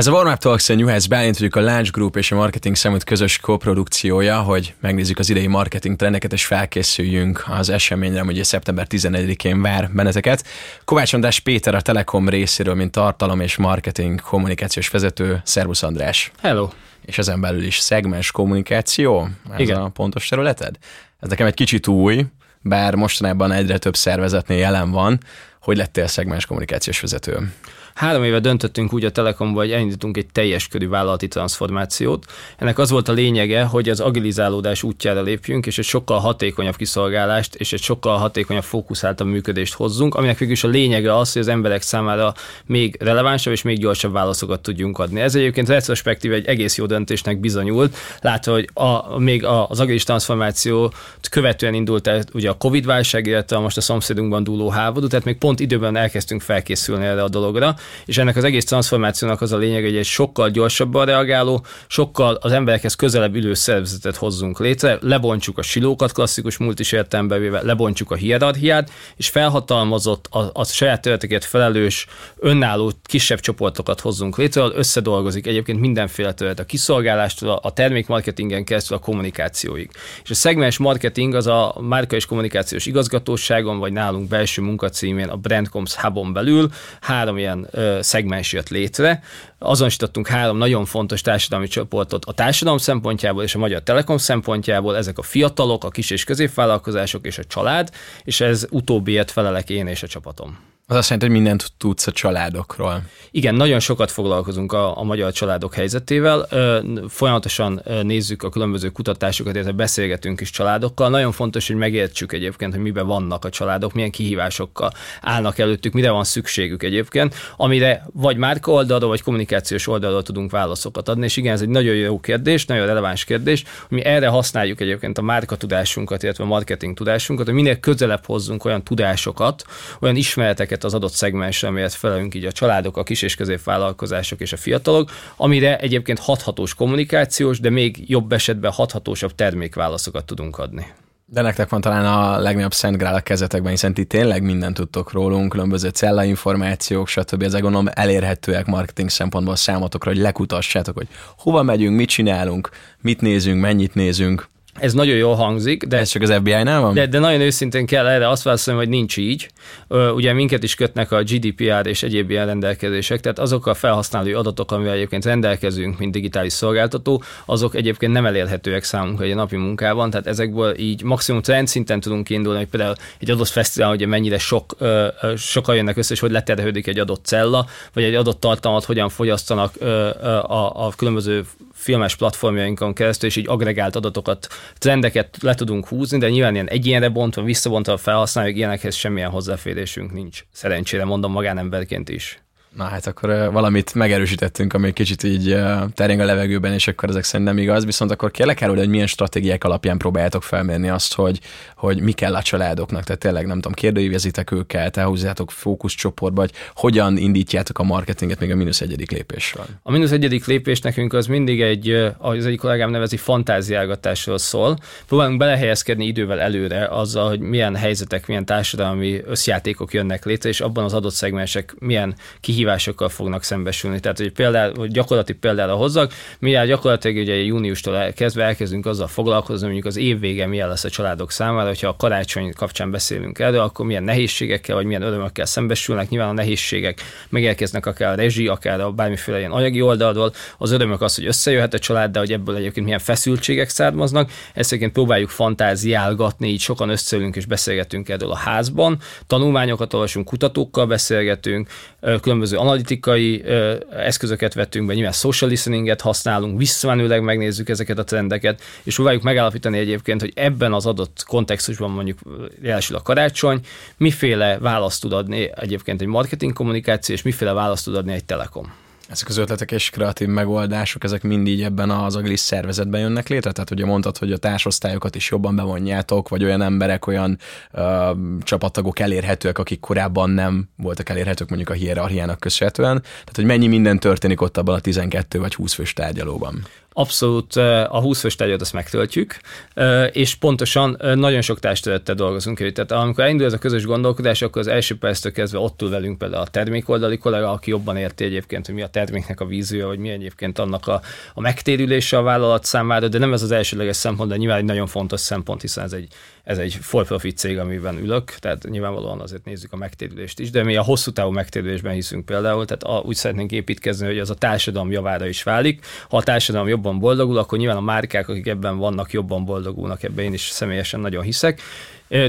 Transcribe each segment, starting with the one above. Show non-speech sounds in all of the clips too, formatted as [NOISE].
Ez a Warm Up Talks a New Balint vagyok a Launch Group és a Marketing Summit közös koprodukciója, hogy megnézzük az idei marketing trendeket és felkészüljünk az eseményre, hogy szeptember 11-én vár benneteket. Kovács András Péter a Telekom részéről, mint tartalom és marketing kommunikációs vezető. Szervusz András! Hello! És ezen belül is szegmens kommunikáció, ez Igen. a pontos területed? Ez nekem egy kicsit új, bár mostanában egyre több szervezetnél jelen van. Hogy lettél szegmens kommunikációs vezető? Három éve döntöttünk úgy a Telekomban, hogy elindítunk egy teljes körű vállalati transformációt. Ennek az volt a lényege, hogy az agilizálódás útjára lépjünk, és egy sokkal hatékonyabb kiszolgálást és egy sokkal hatékonyabb fókuszáltabb működést hozzunk, aminek végülis a lényege az, hogy az emberek számára még relevánsabb és még gyorsabb válaszokat tudjunk adni. Ez egyébként retrospektív egy egész jó döntésnek bizonyult, látva, hogy a, még az agilis transformáció követően indult el ugye a Covid válság, illetve most a szomszédunkban dúló háború, tehát még pont időben elkezdtünk felkészülni erre a dologra, és ennek az egész transformációnak az a lényeg, hogy egy sokkal gyorsabban reagáló, sokkal az emberekhez közelebb ülő szervezetet hozzunk létre, lebontsuk a silókat klasszikus multis értelembe véve, lebontjuk a hierarchiát, és felhatalmazott a, a saját területeket felelős, önálló kisebb csoportokat hozzunk létre, ahol összedolgozik egyébként mindenféle terület, a kiszolgálástól, a termékmarketingen keresztül a kommunikációig. És a szegmens marketing az a márka és kommunikációs igazgatóságon, vagy nálunk belső munkacímén, a Brandcoms Hubon belül három ilyen szegmens jött létre. Azonosítottunk három nagyon fontos társadalmi csoportot a társadalom szempontjából és a Magyar Telekom szempontjából, ezek a fiatalok, a kis és középvállalkozások és a család, és ez utóbbiért felelek én és a csapatom. Az azt jelenti, hogy mindent tudsz a családokról. Igen, nagyon sokat foglalkozunk a, a magyar családok helyzetével. Folyamatosan nézzük a különböző kutatásokat, illetve beszélgetünk is családokkal. Nagyon fontos, hogy megértsük egyébként, hogy miben vannak a családok, milyen kihívásokkal állnak előttük, mire van szükségük egyébként, amire vagy márka oldalról, vagy kommunikációs oldalról tudunk válaszokat adni. És igen, ez egy nagyon jó kérdés, nagyon releváns kérdés, mi erre használjuk egyébként a márka tudásunkat, illetve a marketing tudásunkat, hogy minél közelebb hozzunk olyan tudásokat, olyan ismereteket, az adott szegmensre, amelyet felelünk így a családok, a kis és középvállalkozások és a fiatalok, amire egyébként hathatós kommunikációs, de még jobb esetben hathatósabb termékválaszokat tudunk adni. De nektek van talán a legnagyobb szent grál a kezetekben, hiszen ti tényleg mindent tudtok rólunk, különböző cellainformációk, stb. Ezek gondolom elérhetőek marketing szempontból számotokra, hogy lekutassátok, hogy hova megyünk, mit csinálunk, mit nézünk, mennyit nézünk. Ez nagyon jól hangzik, de... Ez csak az FBI-nál van? De, de nagyon őszintén kell erre azt válaszolni, hogy nincs így. Ugye minket is kötnek a GDPR és egyéb ilyen rendelkezések, tehát azok a felhasználói adatok, amivel egyébként rendelkezünk, mint digitális szolgáltató, azok egyébként nem elérhetőek számunkra egy napi munkában, tehát ezekből így maximum trendszinten tudunk kiindulni, hogy például egy adott fesztivál, hogy mennyire sok, sokan jönnek össze, és hogy leterhődik egy adott cella, vagy egy adott tartalmat hogyan fogyasztanak a, a különböző filmes platformjainkon keresztül, és így agregált adatokat, trendeket le tudunk húzni, de nyilván ilyen egyénre bontva, visszabontva a felhasználók, ilyenekhez semmilyen hozzáférésünk nincs. Szerencsére mondom magánemberként is. Na hát akkor valamit megerősítettünk, ami kicsit így tereng a levegőben, és akkor ezek szerint nem igaz. Viszont akkor kérlek erről, hogy milyen stratégiák alapján próbáljátok felmérni azt, hogy, hogy mi kell a családoknak. Tehát tényleg nem tudom, kérdőívezitek őket, elhúzzátok fókuszcsoportba, vagy hogyan indítjátok a marketinget még a mínusz egyedik lépésről? A mínusz egyedik lépés nekünk az mindig egy, az egyik kollégám nevezi, fantáziálgatásról szól. Próbálunk belehelyezkedni idővel előre azzal, hogy milyen helyzetek, milyen társadalmi összjátékok jönnek létre, és abban az adott szegmensek milyen kihívások kihívásokkal fognak szembesülni. Tehát, hogy például, hogy gyakorlati példára hozzak, mi gyakorlatilag ugye júniustól kezdve elkezdünk azzal foglalkozni, mondjuk az év vége milyen lesz a családok számára, hogyha a karácsony kapcsán beszélünk erről, akkor milyen nehézségekkel vagy milyen örömökkel szembesülnek. Nyilván a nehézségek megérkeznek akár a rezsi, akár a bármiféle ilyen anyagi oldalról. Az örömök az, hogy összejöhet a család, de hogy ebből egyébként milyen feszültségek származnak. Ezt próbáljuk fantáziálgatni, így sokan összeülünk és beszélgetünk erről a házban. Tanulmányokat olvasunk, kutatókkal beszélgetünk, különböző különböző analitikai ö, eszközöket vettünk be, nyilván social listeninget használunk, visszamenőleg megnézzük ezeket a trendeket, és próbáljuk megállapítani egyébként, hogy ebben az adott kontextusban mondjuk jelesül a karácsony, miféle választ tud adni egyébként egy marketing kommunikáció, és miféle választ tud adni egy telekom ezek az ötletek és kreatív megoldások, ezek mind így ebben az agilis szervezetben jönnek létre? Tehát ugye mondtad, hogy a társosztályokat is jobban bevonjátok, vagy olyan emberek, olyan ö, csapattagok elérhetőek, akik korábban nem voltak elérhetők mondjuk a hierarchiának köszönhetően. Tehát, hogy mennyi minden történik ott abban a 12 vagy 20 fős tárgyalóban? Abszolút a 20 fős tárgyat azt megtöltjük, és pontosan nagyon sok társadalmattal dolgozunk. Tehát amikor elindul ez a közös gondolkodás, akkor az első perctől kezdve ott ül velünk például a termékoldali kollega, aki jobban érti egyébként, hogy mi a terméknek a víziója, vagy mi egyébként annak a, a megtérülése a vállalat számára, de nem ez az elsőleges szempont, de nyilván egy nagyon fontos szempont, hiszen ez egy, ez egy for-profit cég, amiben ülök, tehát nyilvánvalóan azért nézzük a megtérülést is, de mi a hosszú távú megtérülésben hiszünk például, tehát úgy szeretnénk építkezni, hogy az a társadalom javára is válik. Ha a társadalom jobban boldogul, akkor nyilván a márkák, akik ebben vannak, jobban boldogulnak, ebben én is személyesen nagyon hiszek.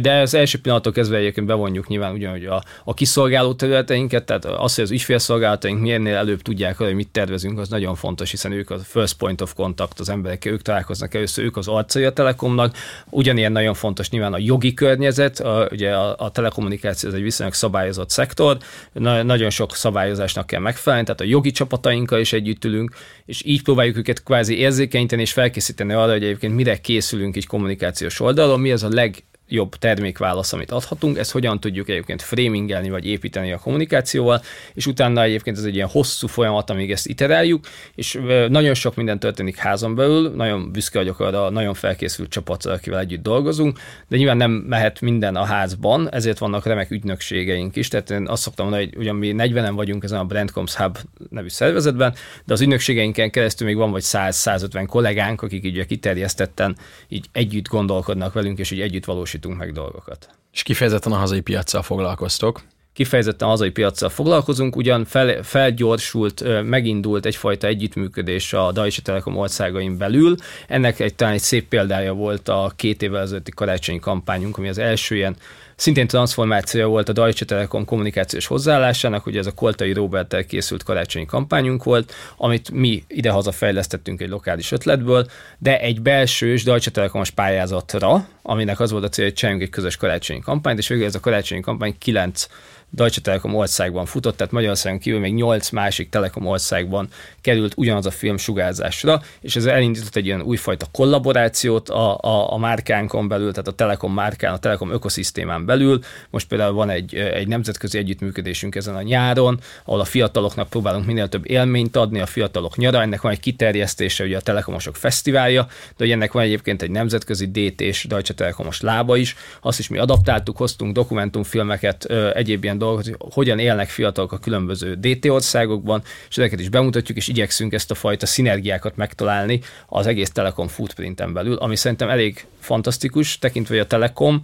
De az első pillanattól kezdve egyébként bevonjuk nyilván ugyanúgy a, a kiszolgáló területeinket, tehát az, hogy az ügyfélszolgálataink miérnél előbb tudják, hogy mit tervezünk, az nagyon fontos, hiszen ők a first point of contact az emberekkel, ők találkoznak először, ők az arcai a Telekomnak. Ugyanilyen nagyon fontos nyilván a jogi környezet, a, ugye a, a telekommunikáció ez egy viszonylag szabályozott szektor, na, nagyon sok szabályozásnak kell megfelelni, tehát a jogi csapatainkkal is együtt ülünk, és így próbáljuk őket kvázi érzékenyíteni és felkészíteni arra, hogy egyébként mire készülünk egy kommunikációs oldalon, mi az a leg jobb termékválasz, amit adhatunk, ezt hogyan tudjuk egyébként framingelni vagy építeni a kommunikációval, és utána egyébként ez egy ilyen hosszú folyamat, amíg ezt itereljük, és nagyon sok minden történik házon belül, nagyon büszke vagyok arra nagyon felkészült csapat, akivel együtt dolgozunk, de nyilván nem mehet minden a házban, ezért vannak remek ügynökségeink is, tehát én azt szoktam mondani, hogy ugyan mi 40-en vagyunk ezen a Brandcoms Hub nevű szervezetben, de az ügynökségeinken keresztül még van vagy 100-150 kollégánk, akik így kiterjesztetten így együtt gondolkodnak velünk, és így együtt valósít valósítunk meg dolgokat. És kifejezetten a hazai piaccal foglalkoztok? Kifejezetten a hazai piaccal foglalkozunk, ugyan fel, felgyorsult, megindult egyfajta együttműködés a Deutsche Telekom országain belül. Ennek egy, talán egy szép példája volt a két évvel ezelőtti karácsonyi kampányunk, ami az első ilyen Szintén transformáció volt a Deutsche Telekom kommunikációs hozzáállásának, ugye ez a Koltai Robertel készült karácsonyi kampányunk volt, amit mi idehaza fejlesztettünk egy lokális ötletből, de egy belsős Deutsche Telekomos pályázatra, aminek az volt a cél, hogy csináljunk egy közös karácsonyi kampányt, és végül ez a karácsonyi kampány kilenc Deutsche Telekom országban futott, tehát Magyarországon kívül még nyolc másik Telekom országban került ugyanaz a film sugárzásra, és ez elindított egy ilyen újfajta kollaborációt a, a, a márkánkon belül, tehát a Telekom márkán, a Telekom ökoszisztémán belül. Most például van egy, egy nemzetközi együttműködésünk ezen a nyáron, ahol a fiataloknak próbálunk minél több élményt adni, a fiatalok nyara, ennek van egy kiterjesztése, ugye a Telekomosok fesztiválja, de hogy ennek van egyébként egy nemzetközi DT-s Deutsche Telekomos lába is, azt is mi adaptáltuk, hoztunk dokumentumfilmeket, egyéb ilyen dolgot, hogy hogyan élnek fiatalok a különböző DT országokban, és ezeket is bemutatjuk, és igyekszünk ezt a fajta szinergiákat megtalálni az egész Telekom footprinten belül, ami szerintem elég fantasztikus, tekintve, hogy a Telekom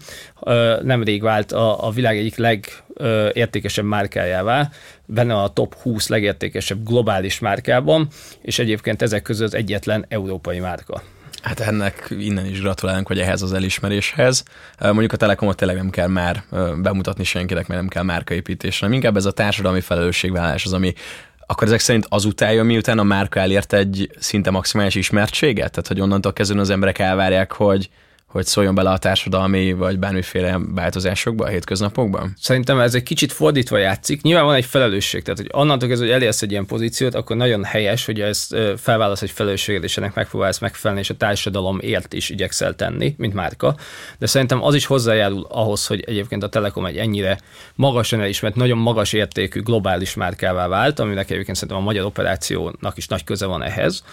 nemrég vált a, a világ egyik legértékesebb márkájává, benne a top 20 legértékesebb globális márkában, és egyébként ezek között egyetlen európai márka. Hát ennek innen is gratulálunk, hogy ehhez az elismeréshez. Mondjuk a Telekomot tényleg nem kell már bemutatni senkinek, mert nem kell márkaépítés, hanem inkább ez a társadalmi felelősségvállalás az, ami akkor ezek szerint azután jön, miután a márka elért egy szinte maximális ismertséget? Tehát, hogy onnantól kezdően az emberek elvárják, hogy, hogy szóljon bele a társadalmi vagy bármiféle változásokba a hétköznapokban? Szerintem ez egy kicsit fordítva játszik. Nyilván van egy felelősség, tehát hogy onnantól kezdve, hogy elérsz egy ilyen pozíciót, akkor nagyon helyes, hogy ezt felválasz egy felelősséget, és ennek megpróbálsz megfelelni, és a társadalom ért is igyekszel tenni, mint márka. De szerintem az is hozzájárul ahhoz, hogy egyébként a Telekom egy ennyire magasan elismert, nagyon magas értékű globális márkává vált, aminek egyébként szerintem a magyar operációnak is nagy köze van ehhez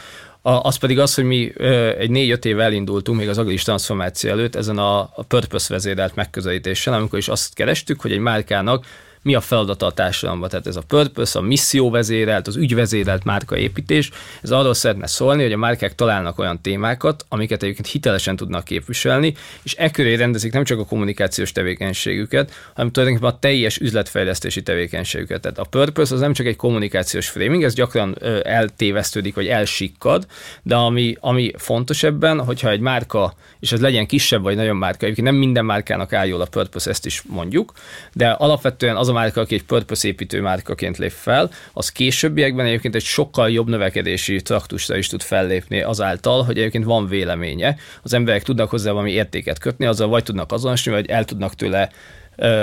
az pedig az, hogy mi egy négy-öt éve elindultunk még az agilis transformáció előtt ezen a purpose vezérelt megközelítéssel, amikor is azt kerestük, hogy egy márkának mi a feladata a társadalomban. Tehát ez a purpose, a misszió vezérelt, az ügyvezérelt márkaépítés, ez arról szeretne szólni, hogy a márkák találnak olyan témákat, amiket egyébként hitelesen tudnak képviselni, és e köré rendezik nem csak a kommunikációs tevékenységüket, hanem tulajdonképpen a teljes üzletfejlesztési tevékenységüket. Tehát a purpose az nem csak egy kommunikációs framing, ez gyakran eltévesztődik, vagy elsikkad, de ami, ami fontos ebben, hogyha egy márka, és ez legyen kisebb vagy nagyon márka, egyébként nem minden márkának áll jól a purpose, ezt is mondjuk, de alapvetően az a márka, aki egy purpose építő márkaként lép fel, az későbbiekben egyébként egy sokkal jobb növekedési traktusra is tud fellépni azáltal, hogy egyébként van véleménye. Az emberek tudnak hozzá valami értéket kötni, azzal vagy tudnak azonosulni, vagy el tudnak tőle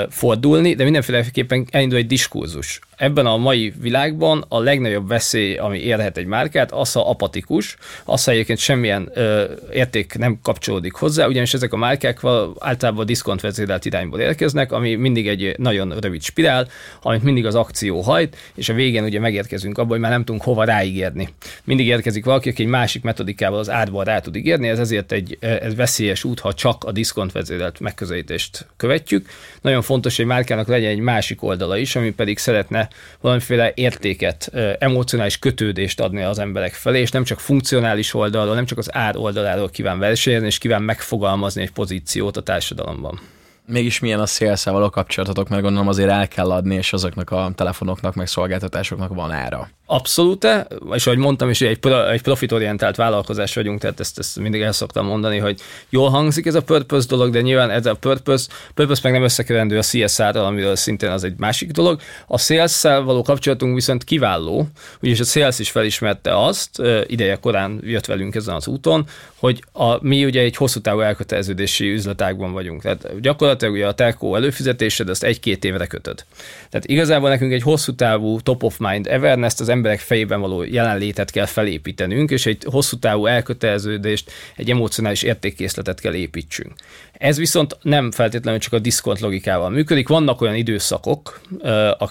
fordulni, de mindenféleképpen elindul egy diskurzus. Ebben a mai világban a legnagyobb veszély, ami érhet egy márkát, az, ha apatikus, az, ha egyébként semmilyen ö, érték nem kapcsolódik hozzá, ugyanis ezek a márkák általában diszkont vezérelt irányból érkeznek, ami mindig egy nagyon rövid spirál, amit mindig az akció hajt, és a végén ugye megérkezünk abba, hogy már nem tudunk hova ráígérni. Mindig érkezik valaki, aki egy másik metodikával az árban rá tud ígérni, ez ezért egy ez veszélyes út, ha csak a diszkont vezérelt megközelítést követjük. Nagyon fontos, hogy márkának legyen egy másik oldala is, ami pedig szeretne valamiféle értéket, emocionális kötődést adni az emberek felé, és nem csak funkcionális oldalról, nem csak az ár oldaláról kíván versenyezni, és kíván megfogalmazni egy pozíciót a társadalomban mégis milyen a szélszel való kapcsolatotok, mert gondolom azért el kell adni, és azoknak a telefonoknak, meg szolgáltatásoknak van ára. Abszolút, és ahogy mondtam is, egy, egy profitorientált vállalkozás vagyunk, tehát ezt, ezt mindig el szoktam mondani, hogy jól hangzik ez a purpose dolog, de nyilván ez a purpose, purpose meg nem összekerendő a CSR-ral, amiről szintén az egy másik dolog. A sales való kapcsolatunk viszont kiváló, ugyanis a sales is felismerte azt, ideje korán jött velünk ezen az úton, hogy a, mi ugye egy hosszú távú elköteleződési üzletágban vagyunk. Tehát gyakorlatilag ugye a telkó előfizetésed, azt egy-két évre kötöd. Tehát igazából nekünk egy hosszú távú top of mind awareness az emberek fejében való jelenlétet kell felépítenünk, és egy hosszú távú elköteleződést, egy emocionális értékkészletet kell építsünk. Ez viszont nem feltétlenül csak a diszkont logikával működik. Vannak olyan időszakok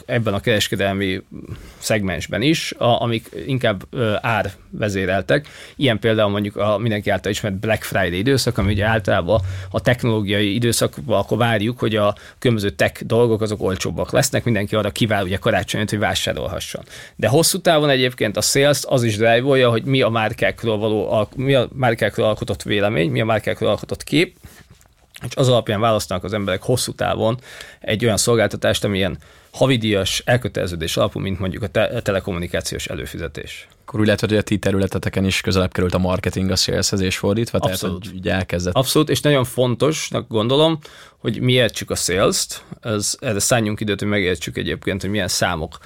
ebben a kereskedelmi szegmensben is, amik inkább árvezéreltek. Ilyen például mondjuk a mindenki által ismert Black Friday időszak, ami ugye általában a technológiai időszakban akkor várjuk, hogy a különböző tech dolgok azok olcsóbbak lesznek, mindenki arra kivál ugye karácsonyot, hogy vásárolhasson. De hosszú távon egyébként a sales az is drive hogy mi a márkákról való, mi a márkákról alkotott vélemény, mi a márkákról alkotott kép, és az alapján választanak az emberek hosszú távon egy olyan szolgáltatást, amilyen havidíjas elköteleződés alapú, mint mondjuk a, te- a telekommunikációs előfizetés. Akkor úgy lehet, hogy a ti területeteken is közelebb került a marketing a saleshez és fordítva, Abszolút. tehát hogy elkezdett. Abszolút, és nagyon fontosnak gondolom, hogy mi értsük a sales-t, ez, erre szálljunk időt, hogy megértsük egyébként, hogy milyen számok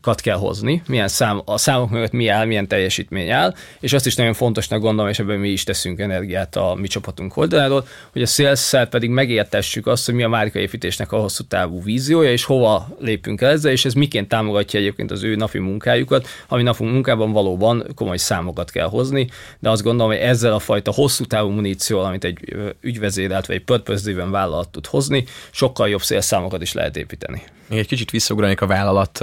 kat kell hozni, milyen szám, a számok mögött mi áll, milyen teljesítmény áll, és azt is nagyon fontosnak gondolom, és ebben mi is teszünk energiát a mi csapatunk oldaláról, hogy a sales pedig megértessük azt, hogy mi a márkaépítésnek a hosszú távú víziója, és hova lépünk el ezzel, és ez miként támogatja egyébként az ő napi munkájukat, ami napi munkában valóban komoly számokat kell hozni, de azt gondolom, hogy ezzel a fajta hosszú távú munícióval, amit egy ügyvezérelt vagy egy purpose vállalat tud hozni, sokkal jobb számokat is lehet építeni. Még egy kicsit visszaugranék a vállalat,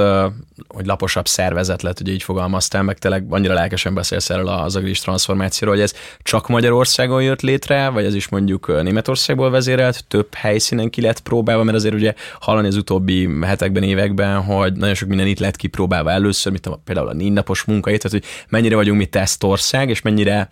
hogy laposabb szervezet lett, ugye így fogalmaztál, meg tényleg annyira lelkesen beszélsz erről az agilis transformációról, hogy ez csak Magyarországon jött létre, vagy ez is mondjuk Németországból vezérelt, több helyszínen ki lett próbálva, mert azért ugye hallani az utóbbi hetekben, években, hogy nagyon sok minden itt lett kipróbálva először, mint például a négy napos munkait, tehát hogy mennyire vagyunk mi tesztország, és mennyire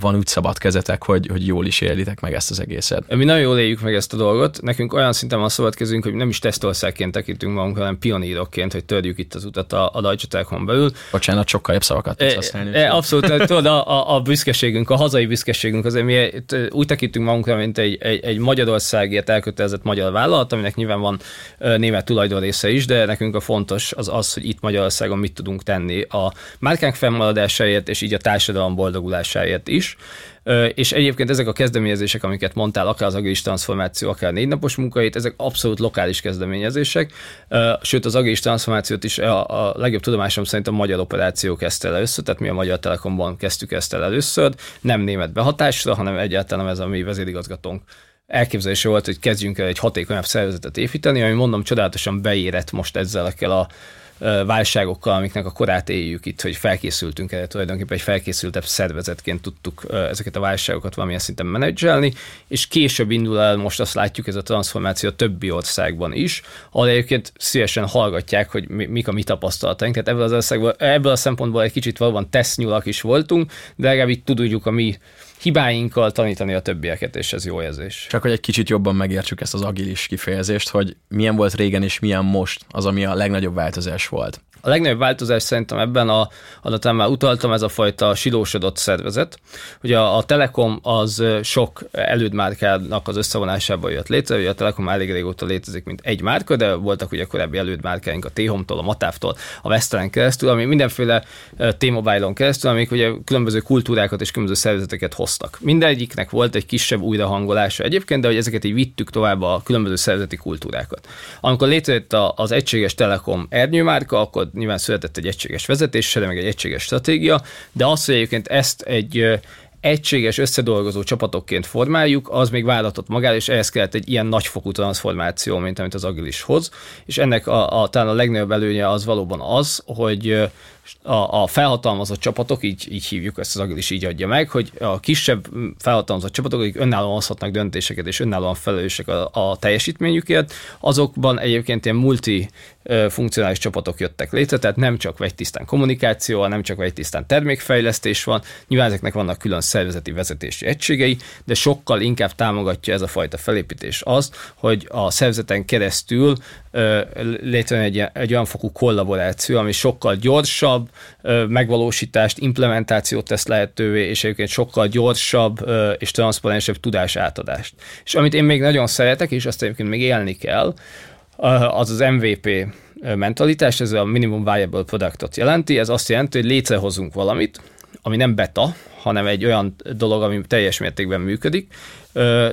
van úgy szabad kezetek, hogy, hogy jól is élitek meg ezt az egészet. Mi nagyon jól éljük meg ezt a dolgot. Nekünk olyan szinten van szabad kezünk, hogy nem is tesztországként tekintünk magunk, hanem pionírokként, hogy törjük itt az utat a, a Deutsche Telekom belül. Bocsánat, sokkal jobb szavakat tudsz használni. E, abszolút, [LAUGHS] tudod, a, a, a, büszkeségünk, a hazai büszkeségünk, azért mi úgy tekintünk magunkra, mint egy, egy, egy Magyarországért elkötelezett magyar vállalat, aminek nyilván van német tulajdonrésze is, de nekünk a fontos az az, hogy itt Magyarországon mit tudunk tenni a márkánk fennmaradásáért, és így a társadalom boldogulásáért is is. És egyébként ezek a kezdeményezések, amiket mondtál, akár az agilis transformáció, akár a négy napos munkait, ezek abszolút lokális kezdeményezések. Sőt, az agilis transformációt is a, legjobb tudomásom szerint a magyar operáció kezdte el először, tehát mi a Magyar Telekomban kezdtük ezt el először, nem német behatásra, hanem egyáltalán ez a mi vezérigazgatónk elképzelése volt, hogy kezdjünk el egy hatékonyabb szervezetet építeni, ami mondom csodálatosan beérett most ezzel a válságokkal, amiknek a korát éljük itt, hogy felkészültünk erre tulajdonképpen egy felkészültebb szervezetként tudtuk ezeket a válságokat valamilyen szinten menedzselni, és később indul el, most azt látjuk, ez a transformáció a többi országban is, ahol egyébként szívesen hallgatják, hogy mik a mi tapasztalataink. Tehát ebből az országból, ebből a szempontból egy kicsit valóban tesznyulak is voltunk, de legalább itt tudjuk a mi hibáinkkal tanítani a többieket, és ez jó érzés. Csak hogy egy kicsit jobban megértsük ezt az agilis kifejezést, hogy milyen volt régen és milyen most az, ami a legnagyobb változás volt. A legnagyobb változás szerintem ebben a adatán már utaltam, ez a fajta silósodott szervezet. Ugye a, a Telekom az sok elődmárkának az összevonásából jött létre, ugye a Telekom elég régóta létezik, mint egy márka, de voltak ugye korábbi elődmárkáink a T-Home-tól, a Matávtól, a Western keresztül, ami mindenféle T-Mobile-on keresztül, amik ugye különböző kultúrákat és különböző szervezeteket hoz változtak. Mindegyiknek volt egy kisebb újrahangolása egyébként, de hogy ezeket így vittük tovább a különböző szervezeti kultúrákat. Amikor létrejött az egységes Telekom ernyőmárka, akkor nyilván született egy egységes vezetés, meg egy egységes stratégia, de azt, hogy egyébként ezt egy egységes, összedolgozó csapatokként formáljuk, az még vállalatot magára, és ehhez kellett egy ilyen nagyfokú transformáció, mint amit az Agilis hoz. És ennek a, a, talán a legnagyobb előnye az valóban az, hogy a, a felhatalmazott csapatok, így, így hívjuk, ezt az Agil is így adja meg, hogy a kisebb felhatalmazott csapatok, akik önállóan hozhatnak döntéseket, és önállóan felelősek a, a teljesítményükért, azokban egyébként ilyen multi funkcionális csapatok jöttek létre, tehát nem csak vagy tisztán kommunikáció, nem csak vagy tisztán termékfejlesztés van, nyilván ezeknek vannak külön szervezeti vezetési egységei, de sokkal inkább támogatja ez a fajta felépítés az, hogy a szervezeten keresztül létrejön egy, egy olyan fokú kollaboráció, ami sokkal gyorsabb megvalósítást, implementációt tesz lehetővé, és egyébként sokkal gyorsabb és transzparensebb tudás átadást. És amit én még nagyon szeretek, és azt egyébként még élni kell, az az MVP mentalitás, ez a Minimum Viable Productot jelenti, ez azt jelenti, hogy létrehozunk valamit, ami nem beta, hanem egy olyan dolog, ami teljes mértékben működik,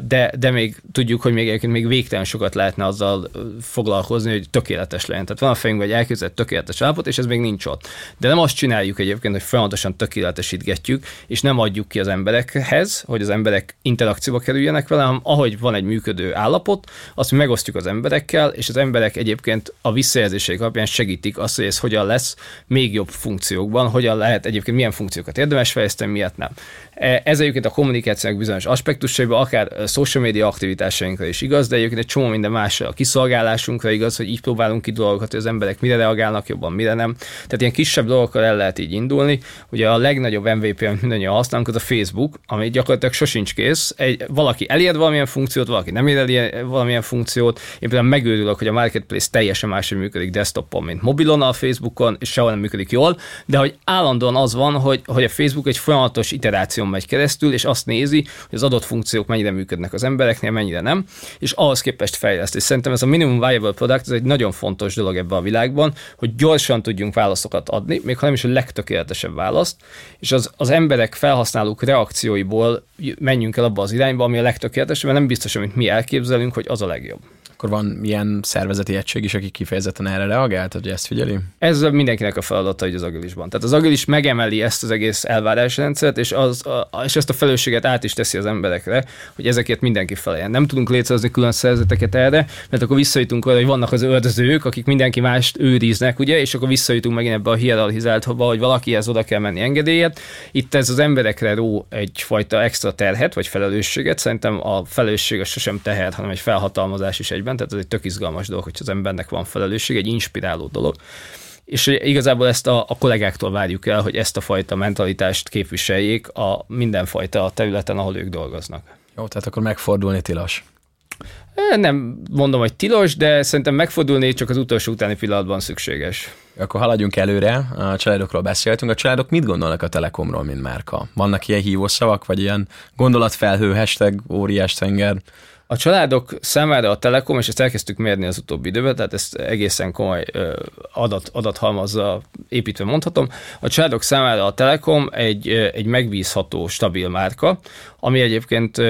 de, de még tudjuk, hogy még egyébként még végtelen sokat lehetne azzal foglalkozni, hogy tökéletes legyen. Tehát van a fejünkben egy elképzelt tökéletes állapot, és ez még nincs ott. De nem azt csináljuk egyébként, hogy folyamatosan tökéletesítgetjük, és nem adjuk ki az emberekhez, hogy az emberek interakcióba kerüljenek vele, hanem ahogy van egy működő állapot, azt megosztjuk az emberekkel, és az emberek egyébként a visszajelzéseik alapján segítik azt, hogy ez hogyan lesz még jobb funkciókban, hogyan lehet egyébként milyen funkciókat érdemes fejleszteni, miért nem. E, ez egyébként a kommunikációnak bizonyos aspektusaiban, akár social media aktivitásainkra is igaz, de egyébként egy csomó minden másra, a kiszolgálásunkra igaz, hogy így próbálunk ki dolgokat, hogy az emberek mire reagálnak jobban, mire nem. Tehát ilyen kisebb dolgokkal el lehet így indulni. Ugye a legnagyobb MVP, amit mindannyian használunk, az a Facebook, ami gyakorlatilag sosincs kész. Egy, valaki elér valamilyen funkciót, valaki nem ér valamilyen funkciót. Én például megőrülök, hogy a marketplace teljesen máshogy működik desktopon, mint mobilon a Facebookon, és sehol nem működik jól, de hogy állandóan az van, hogy, hogy a Facebook egy folyamatos iteráción megy keresztül, és azt nézi, hogy az adott funkciók mennyire működnek az embereknél, mennyire nem, és ahhoz képest fejleszt. És szerintem ez a minimum viable product, ez egy nagyon fontos dolog ebben a világban, hogy gyorsan tudjunk válaszokat adni, még ha nem is a legtökéletesebb választ, és az, az emberek, felhasználók reakcióiból menjünk el abba az irányba, ami a legtökéletesebb, mert nem biztos, amit mi elképzelünk, hogy az a legjobb akkor van ilyen szervezeti egység is, aki kifejezetten erre reagált, hogy ezt figyeli? Ez mindenkinek a feladata, hogy az agilisban. Tehát az agilis megemeli ezt az egész elvárásrendszert, és, az, és ezt a felelősséget át is teszi az emberekre, hogy ezeket mindenki feleljen. Nem tudunk létrehozni külön szervezeteket erre, mert akkor visszajutunk arra, hogy vannak az öldözők, akik mindenki mást őriznek, ugye, és akkor visszajutunk megint ebbe a hierarchizált hogy valakihez oda kell menni engedélyet. Itt ez az emberekre ró egyfajta extra terhet, vagy felelősséget. Szerintem a felelősség az sosem teher, hanem egy felhatalmazás is egyben esetben, tehát ez egy tök izgalmas dolog, hogy az embernek van felelősség, egy inspiráló dolog. És igazából ezt a, a kollégáktól várjuk el, hogy ezt a fajta mentalitást képviseljék a mindenfajta területen, ahol ők dolgoznak. Jó, tehát akkor megfordulni tilos. Nem mondom, hogy tilos, de szerintem megfordulni csak az utolsó utáni pillanatban szükséges. Akkor haladjunk előre, a családokról beszéltünk. A családok mit gondolnak a Telekomról, mint márka? Vannak ilyen hívószavak, vagy ilyen gondolatfelhő, hashtag, óriás tenger? A családok számára a Telekom, és ezt elkezdtük mérni az utóbbi időben, tehát ezt egészen komoly adat, adathalmazza építve mondhatom. A családok számára a Telekom egy, egy megbízható, stabil márka, ami egyébként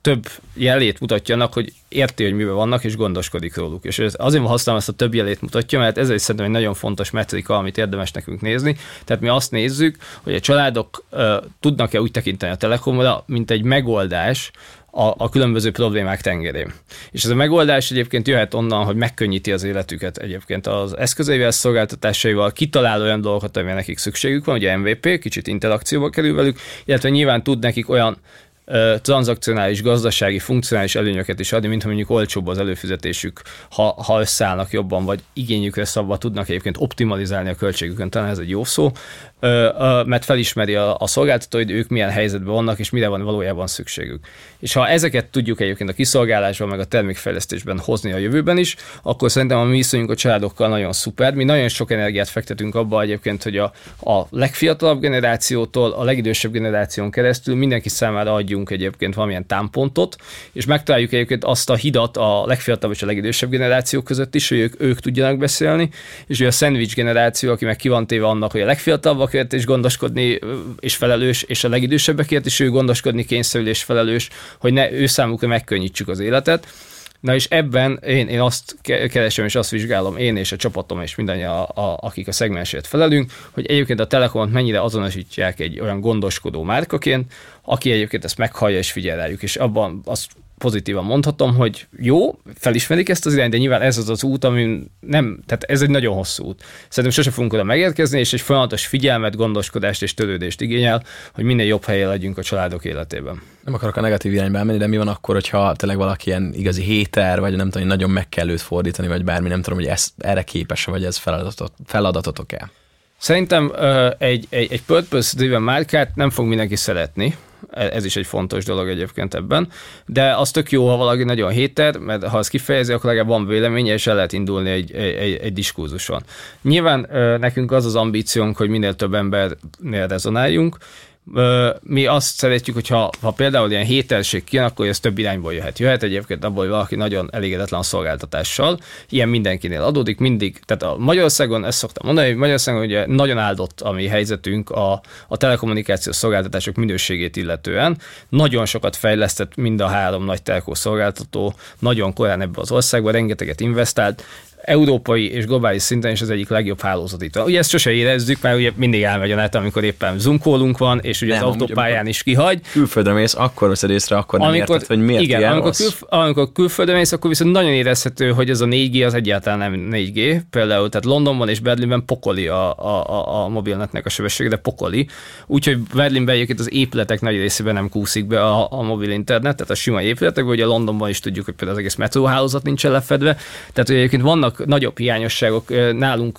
több jelét mutatja annak, hogy érti, hogy miben vannak, és gondoskodik róluk. És azért használom ezt a több jelét mutatja, mert ez is szerintem egy nagyon fontos metrika, amit érdemes nekünk nézni. Tehát mi azt nézzük, hogy a családok uh, tudnak-e úgy tekinteni a Telekomra, mint egy megoldás, a, a különböző problémák tengerén. És ez a megoldás egyébként jöhet onnan, hogy megkönnyíti az életüket egyébként az eszközeivel, szolgáltatásaival, kitalál olyan dolgokat, amire nekik szükségük van, ugye MVP, kicsit interakcióba kerül velük, illetve nyilván tud nekik olyan tranzakcionális, gazdasági, funkcionális előnyöket is adni, mint mondjuk olcsóbb az előfizetésük, ha, ha összeállnak jobban, vagy igényükre szabva tudnak egyébként optimalizálni a költségükön, talán ez egy jó szó, mert felismeri a, a szolgáltató, hogy ők milyen helyzetben vannak, és mire van valójában szükségük. És ha ezeket tudjuk egyébként a kiszolgálásban, meg a termékfejlesztésben hozni a jövőben is, akkor szerintem a mi viszonyunk a családokkal nagyon szuper. Mi nagyon sok energiát fektetünk abba egyébként, hogy a, a legfiatalabb generációtól a legidősebb generáción keresztül mindenki számára adjunk egyébként valamilyen támpontot, és megtaláljuk egyébként azt a hidat a legfiatalabb és a legidősebb generációk között is, hogy ők, ők tudjanak beszélni, és hogy a szendvics generáció, aki meg ki van téve annak, hogy a legfiatalabbakért is gondoskodni és felelős, és a legidősebbekért is ő gondoskodni kényszerül és felelős, hogy ne ő számukra megkönnyítsük az életet. Na és ebben én, én azt keresem és azt vizsgálom, én és a csapatom és mindannyian, a, a, akik a szegmensért felelünk, hogy egyébként a Telekomot mennyire azonosítják egy olyan gondoskodó márkaként, aki egyébként ezt meghallja és figyel rájuk, és abban azt pozitívan mondhatom, hogy jó, felismerik ezt az irányt, de nyilván ez az az út, ami nem, tehát ez egy nagyon hosszú út. Szerintem sose fogunk oda megérkezni, és egy folyamatos figyelmet, gondoskodást és törődést igényel, hogy minél jobb helyen legyünk a családok életében. Nem akarok a negatív irányba elmenni, de mi van akkor, hogyha tényleg valaki ilyen igazi héter, vagy nem tudom, nagyon meg kell őt fordítani, vagy bármi, nem tudom, hogy ez, erre képes vagy ez feladatot, feladatotok-e? Szerintem egy, egy, egy purpose-driven márkát nem fog mindenki szeretni, ez is egy fontos dolog egyébként ebben, de az tök jó, ha valaki nagyon héter, mert ha az kifejezi, akkor legalább van véleménye, és el lehet indulni egy, egy, egy diskurzuson. Nyilván nekünk az az ambíciónk, hogy minél több embernél rezonáljunk, mi azt szeretjük, hogyha ha például ilyen hételség kijön, akkor ez több irányból jöhet. Jöhet egyébként abból, hogy valaki nagyon elégedetlen a szolgáltatással. Ilyen mindenkinél adódik, mindig. Tehát a Magyarországon, ezt szoktam mondani, hogy Magyarországon ugye nagyon áldott a mi helyzetünk a, a telekommunikációs szolgáltatások minőségét illetően. Nagyon sokat fejlesztett mind a három nagy telkó szolgáltató, nagyon korán ebbe az országba, rengeteget investált, európai és globális szinten is az egyik legjobb hálózat itt. Ugye ezt sose érezzük, mert ugye mindig elmegy a net, amikor éppen zoomkólunk van, és ugye nem, az autópályán is kihagy. Külföldre mész, akkor veszed észre, akkor nem amikor, érted, hogy miért igen, amikor, külf, amikor külföldre mész, akkor viszont nagyon érezhető, hogy ez a 4G az egyáltalán nem 4G. Például, tehát Londonban és Berlinben pokoli a, a, a, a mobilnetnek a sebessége, de pokoli. Úgyhogy Berlinben egyébként az épületek nagy részében nem kúszik be a, a mobil internet, tehát a sima épületek, ugye Londonban is tudjuk, hogy például az egész metróhálózat nincsen lefedve. Tehát egyébként vannak nagyobb hiányosságok nálunk,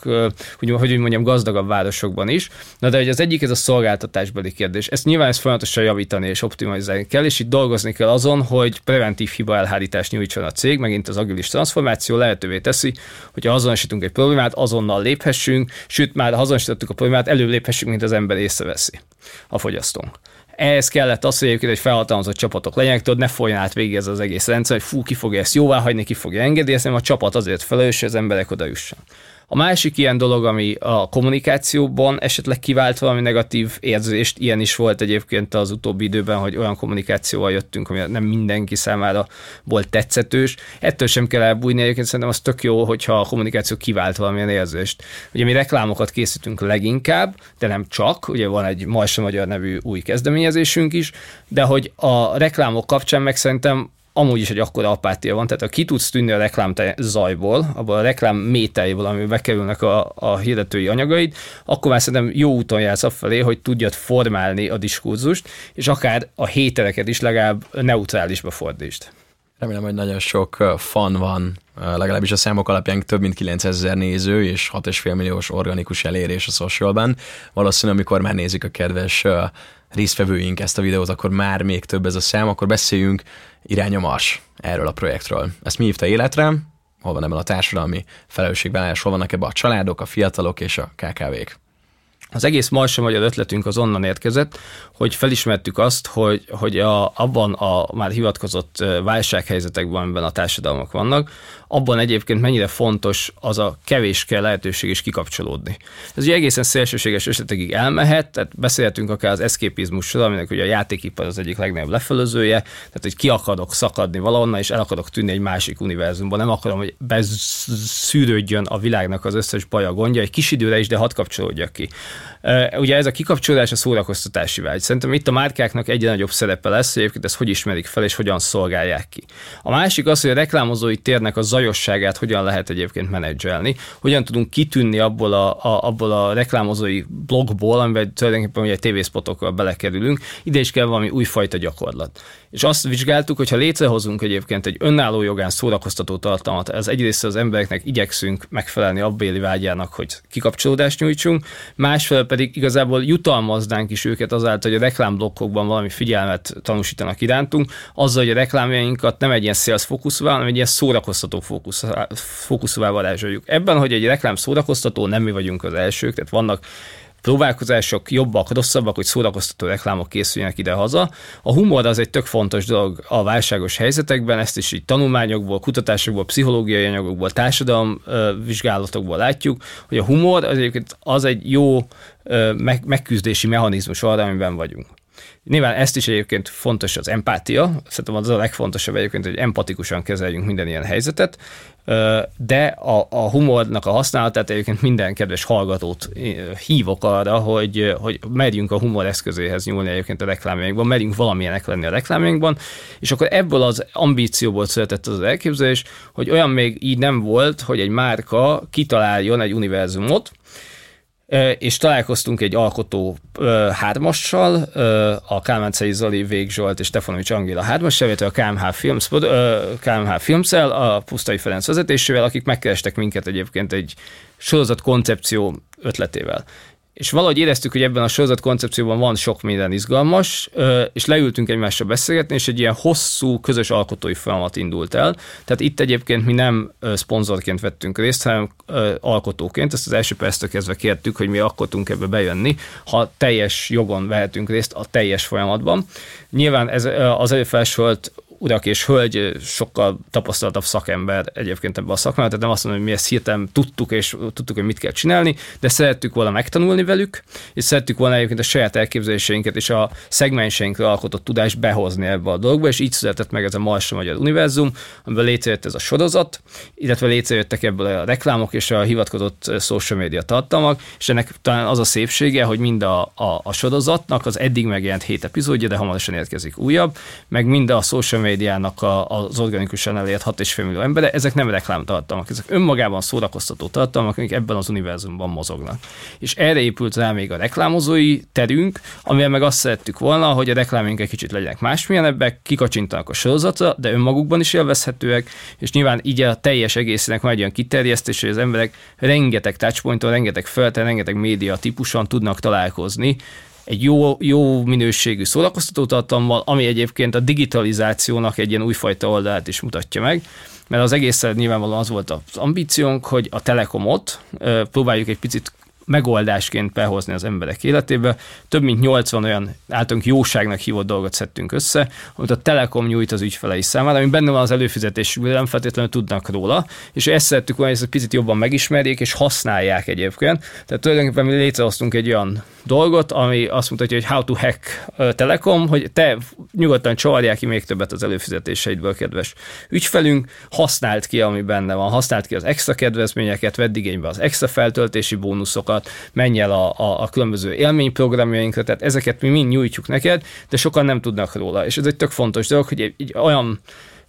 hogy, úgy mondjam, gazdagabb városokban is. Na de hogy az egyik ez a szolgáltatásbeli kérdés. Ezt nyilván ezt folyamatosan javítani és optimalizálni kell, és itt dolgozni kell azon, hogy preventív hiba elhárítást nyújtson a cég, megint az agilis transformáció lehetővé teszi, hogy azonosítunk egy problémát, azonnal léphessünk, sőt már ha azonosítottuk a problémát, előbb léphessünk, mint az ember észreveszi a fogyasztónk ehhez kellett az, hogy egyébként egy felhatalmazott csapatok legyenek, tudod, ne folyjon át végig ez az egész rendszer, hogy fú, ki fogja ezt jóvá hagyni, ki fogja engedélyezni, a csapat azért felelős, hogy az emberek oda jussanak. A másik ilyen dolog, ami a kommunikációban esetleg kivált valami negatív érzést, ilyen is volt egyébként az utóbbi időben, hogy olyan kommunikációval jöttünk, ami nem mindenki számára volt tetszetős. Ettől sem kell elbújni, egyébként szerintem az tök jó, hogyha a kommunikáció kivált valamilyen érzést. Ugye mi reklámokat készítünk leginkább, de nem csak, ugye van egy Majsa Magyar nevű új kezdeményezésünk is, de hogy a reklámok kapcsán meg szerintem amúgy is egy akkora apátia van, tehát ha ki tudsz tűnni a reklám zajból, abból a reklám méteiből, amiben bekerülnek a, a hirdetői anyagaid, akkor már szerintem jó úton jársz afelé, hogy tudjad formálni a diskurzust, és akár a hétereket is legalább neutrálisba fordítsd. Remélem, hogy nagyon sok fan van, legalábbis a számok alapján több mint 900 ezer néző és 6,5 milliós organikus elérés a socialban. Valószínűleg, amikor már nézik a kedves résztvevőink ezt a videót, akkor már még több ez a szám, akkor beszéljünk irány a mars erről a projektről. Ezt mi hívta életre? Hol van ebben a társadalmi felelősségvállalás, hol vannak ebben a családok, a fiatalok és a KKV-k? Az egész Marsa Magyar ötletünk az onnan érkezett, hogy felismertük azt, hogy, hogy a, abban a már hivatkozott válsághelyzetekben, amiben a társadalmak vannak, abban egyébként mennyire fontos az a kevés kell lehetőség is kikapcsolódni. Ez ugye egészen szélsőséges esetekig elmehet, tehát beszélhetünk akár az eszképizmusról, aminek ugye a játékipar az egyik legnagyobb lefelezője, tehát hogy ki akarok szakadni valahonnan, és el akarok tűnni egy másik univerzumban. Nem akarom, hogy beszűrődjön a világnak az összes baja gondja, egy kis időre is, de hadd kapcsolódjak ki. Ugye ez a kikapcsolódás a szórakoztatási vágy. Szerintem itt a márkáknak egyre nagyobb szerepe lesz, hogy egyébként ezt hogy ismerik fel, és hogyan szolgálják ki. A másik az, hogy a reklámozói térnek a zajosságát hogyan lehet egyébként menedzselni, hogyan tudunk kitűnni abból a, a, abból a reklámozói blogból, amiben tulajdonképpen ugye tévészpotokkal belekerülünk, ide is kell valami újfajta gyakorlat. És azt vizsgáltuk, hogy ha létrehozunk egyébként egy önálló jogán szórakoztató tartalmat, ez egyrészt az embereknek igyekszünk megfelelni abbéli vágyának, hogy kikapcsolódást nyújtsunk, másfelől pedig igazából jutalmaznánk is őket azáltal, hogy a reklámblokkokban valami figyelmet tanúsítanak irántunk, azzal, hogy a reklámjainkat nem egy ilyen sales fókuszúvá, hanem egy ilyen szórakoztató fókuszúvá varázsoljuk. Ebben, hogy egy reklám szórakoztató, nem mi vagyunk az elsők, tehát vannak próbálkozások jobbak, rosszabbak, hogy szórakoztató reklámok készüljenek ide-haza. A humor az egy tök fontos dolog a válságos helyzetekben, ezt is így tanulmányokból, kutatásokból, pszichológiai anyagokból, társadalom vizsgálatokból látjuk, hogy a humor az, az egy jó meg, megküzdési mechanizmus arra, amiben vagyunk. Nyilván ezt is egyébként fontos az empátia, szerintem az a legfontosabb egyébként, hogy empatikusan kezeljünk minden ilyen helyzetet, de a, a humornak a használatát egyébként minden kedves hallgatót hívok arra, hogy, hogy merjünk a humor eszközéhez nyúlni egyébként a reklámjainkban, merjünk valamilyenek lenni a reklámjainkban, és akkor ebből az ambícióból született az, az elképzelés, hogy olyan még így nem volt, hogy egy márka kitaláljon egy univerzumot, és találkoztunk egy alkotó hármassal, a Kálmáncei Zoli, Vég Zsolt és Stefanovics Angéla hármassal, illetve a KMH, Films, KMH Filmszel, a Pusztai Ferenc vezetésével, akik megkerestek minket egyébként egy sorozat koncepció ötletével és valahogy éreztük, hogy ebben a sorozat koncepcióban van sok minden izgalmas, és leültünk egymással beszélgetni, és egy ilyen hosszú közös alkotói folyamat indult el. Tehát itt egyébként mi nem szponzorként vettünk részt, hanem alkotóként. Ezt az első perctől kezdve kértük, hogy mi akkor tudunk ebbe bejönni, ha teljes jogon vehetünk részt a teljes folyamatban. Nyilván ez az előfelsorolt urak és hölgy sokkal tapasztaltabb szakember egyébként ebben a szakmában, tehát nem azt mondom, hogy mi ezt hirtelen tudtuk, és tudtuk, hogy mit kell csinálni, de szerettük volna megtanulni velük, és szerettük volna egyébként a saját elképzeléseinket és a szegmenseinkre alkotott tudást behozni ebbe a dolgba, és így született meg ez a Marsra Magyar Univerzum, amiben létrejött ez a sorozat, illetve létrejöttek ebből a reklámok és a hivatkozott social media tartalmak, és ennek talán az a szépsége, hogy mind a, a, a sorozatnak az eddig megjelent hét epizódja, de hamarosan érkezik újabb, meg mind a social media médiának a, az organikusan elért 6,5 millió ember, de ezek nem reklámtartalmak, ezek önmagában szórakoztató tartalmak, amik ebben az univerzumban mozognak. És erre épült rá még a reklámozói terünk, amivel meg azt szerettük volna, hogy a reklámink egy kicsit legyenek másmilyenebbek, kikacsintanak a sorozatra, de önmagukban is élvezhetőek, és nyilván így a teljes egészének majd olyan kiterjesztés, hogy az emberek rengeteg touchpointon, rengeteg felten, rengeteg média típuson tudnak találkozni, egy jó, jó minőségű szórakoztató tartalommal, ami egyébként a digitalizációnak egy ilyen újfajta oldalát is mutatja meg, mert az egészen nyilvánvalóan az volt az ambíciónk, hogy a Telekomot próbáljuk egy picit megoldásként behozni az emberek életébe. Több mint 80 olyan általunk jóságnak hívott dolgot szedtünk össze, amit a Telekom nyújt az ügyfelei számára, ami benne van az előfizetés, nem feltétlenül tudnak róla, és ezt szerettük volna, hogy ezt picit jobban megismerjék, és használják egyébként. Tehát tulajdonképpen mi létrehoztunk egy olyan dolgot, ami azt mutatja, hogy how to hack Telekom, hogy te nyugodtan csavarják ki még többet az előfizetéseidből, kedves ügyfelünk, használt ki, ami benne van, használt ki az extra kedvezményeket, vedd igénybe az extra feltöltési bónuszokat, menj el a, a, a különböző élményprogramjainkra, tehát ezeket mi mind nyújtjuk neked, de sokan nem tudnak róla. És ez egy tök fontos dolog, hogy egy, egy olyan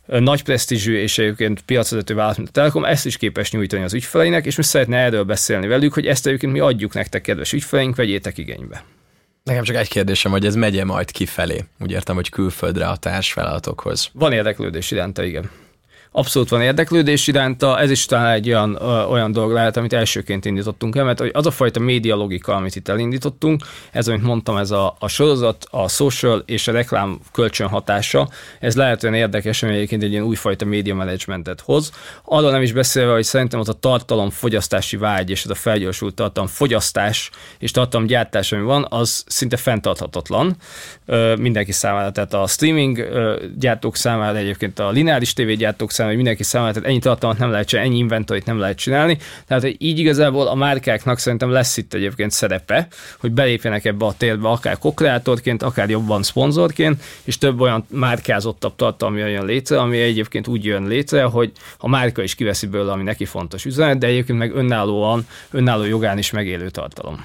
nagy presztízsű és egyébként piacvezető vállalat, mint a Telekom, ezt is képes nyújtani az ügyfeleinek, és mi szeretne erről beszélni velük, hogy ezt egyébként mi adjuk nektek, kedves ügyfeleink, vegyétek igénybe. Nekem csak egy kérdésem, hogy ez megye majd kifelé. Úgy értem, hogy külföldre a társfelálllatokhoz. Van érdeklődés iránta, igen abszolút van érdeklődés iránta, ez is talán egy olyan, olyan dolog lehet, amit elsőként indítottunk el, mert az a fajta média logika, amit itt elindítottunk, ez, amit mondtam, ez a, a sorozat, a social és a reklám kölcsönhatása, ez lehet olyan érdekes, ami egyébként egy ilyen újfajta média managementet hoz. Arról nem is beszélve, hogy szerintem az a tartalom fogyasztási vágy és ez a felgyorsult tartalom fogyasztás és tartalom gyártás, ami van, az szinte fenntarthatatlan mindenki számára. Tehát a streaming gyártók számára, egyébként a lineáris tévégyártók számára, számára, hogy mindenki számára, tehát ennyi tartalmat nem lehet csinálni, ennyi inventorit nem lehet csinálni. Tehát hogy így igazából a márkáknak szerintem lesz itt egyébként szerepe, hogy belépjenek ebbe a térbe, akár kokreátorként, akár jobban szponzorként, és több olyan márkázottabb tartalmi jön létre, ami egyébként úgy jön létre, hogy a márka is kiveszi belőle, ami neki fontos üzenet, de egyébként meg önállóan, önálló jogán is megélő tartalom.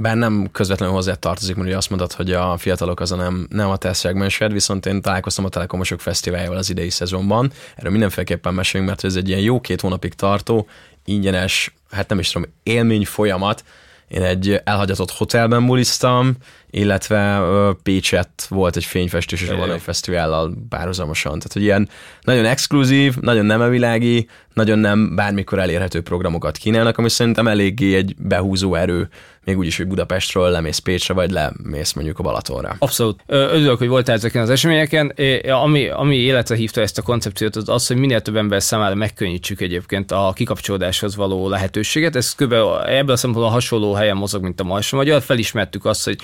Bár nem közvetlenül hozzá tartozik, mert azt mondod, hogy a fiatalok az a nem, nem a te szegmensed, viszont én találkoztam a Telekomosok Fesztiváljával az idei szezonban. Erről mindenféleképpen mesélünk, mert ez egy ilyen jó két hónapig tartó, ingyenes, hát nem is tudom, élmény folyamat. Én egy elhagyatott hotelben buliztam, illetve Pécset volt egy fényfestés és a egy fesztivállal párhuzamosan. Tehát, hogy ilyen nagyon exkluzív, nagyon nem evilági, nagyon nem bármikor elérhető programokat kínálnak, ami szerintem eléggé egy behúzó erő még úgyis, hogy Budapestről lemész Pécsre, vagy lemész mondjuk a Balatonra. Abszolút. Örülök, hogy voltál ezeken az eseményeken. Ami, ami életre hívta ezt a koncepciót, az az, hogy minél több ember számára megkönnyítsük egyébként a kikapcsolódáshoz való lehetőséget. Ez kb. ebből a szempontból hasonló helyen mozog, mint a Marsa Magyar. Felismertük azt, hogy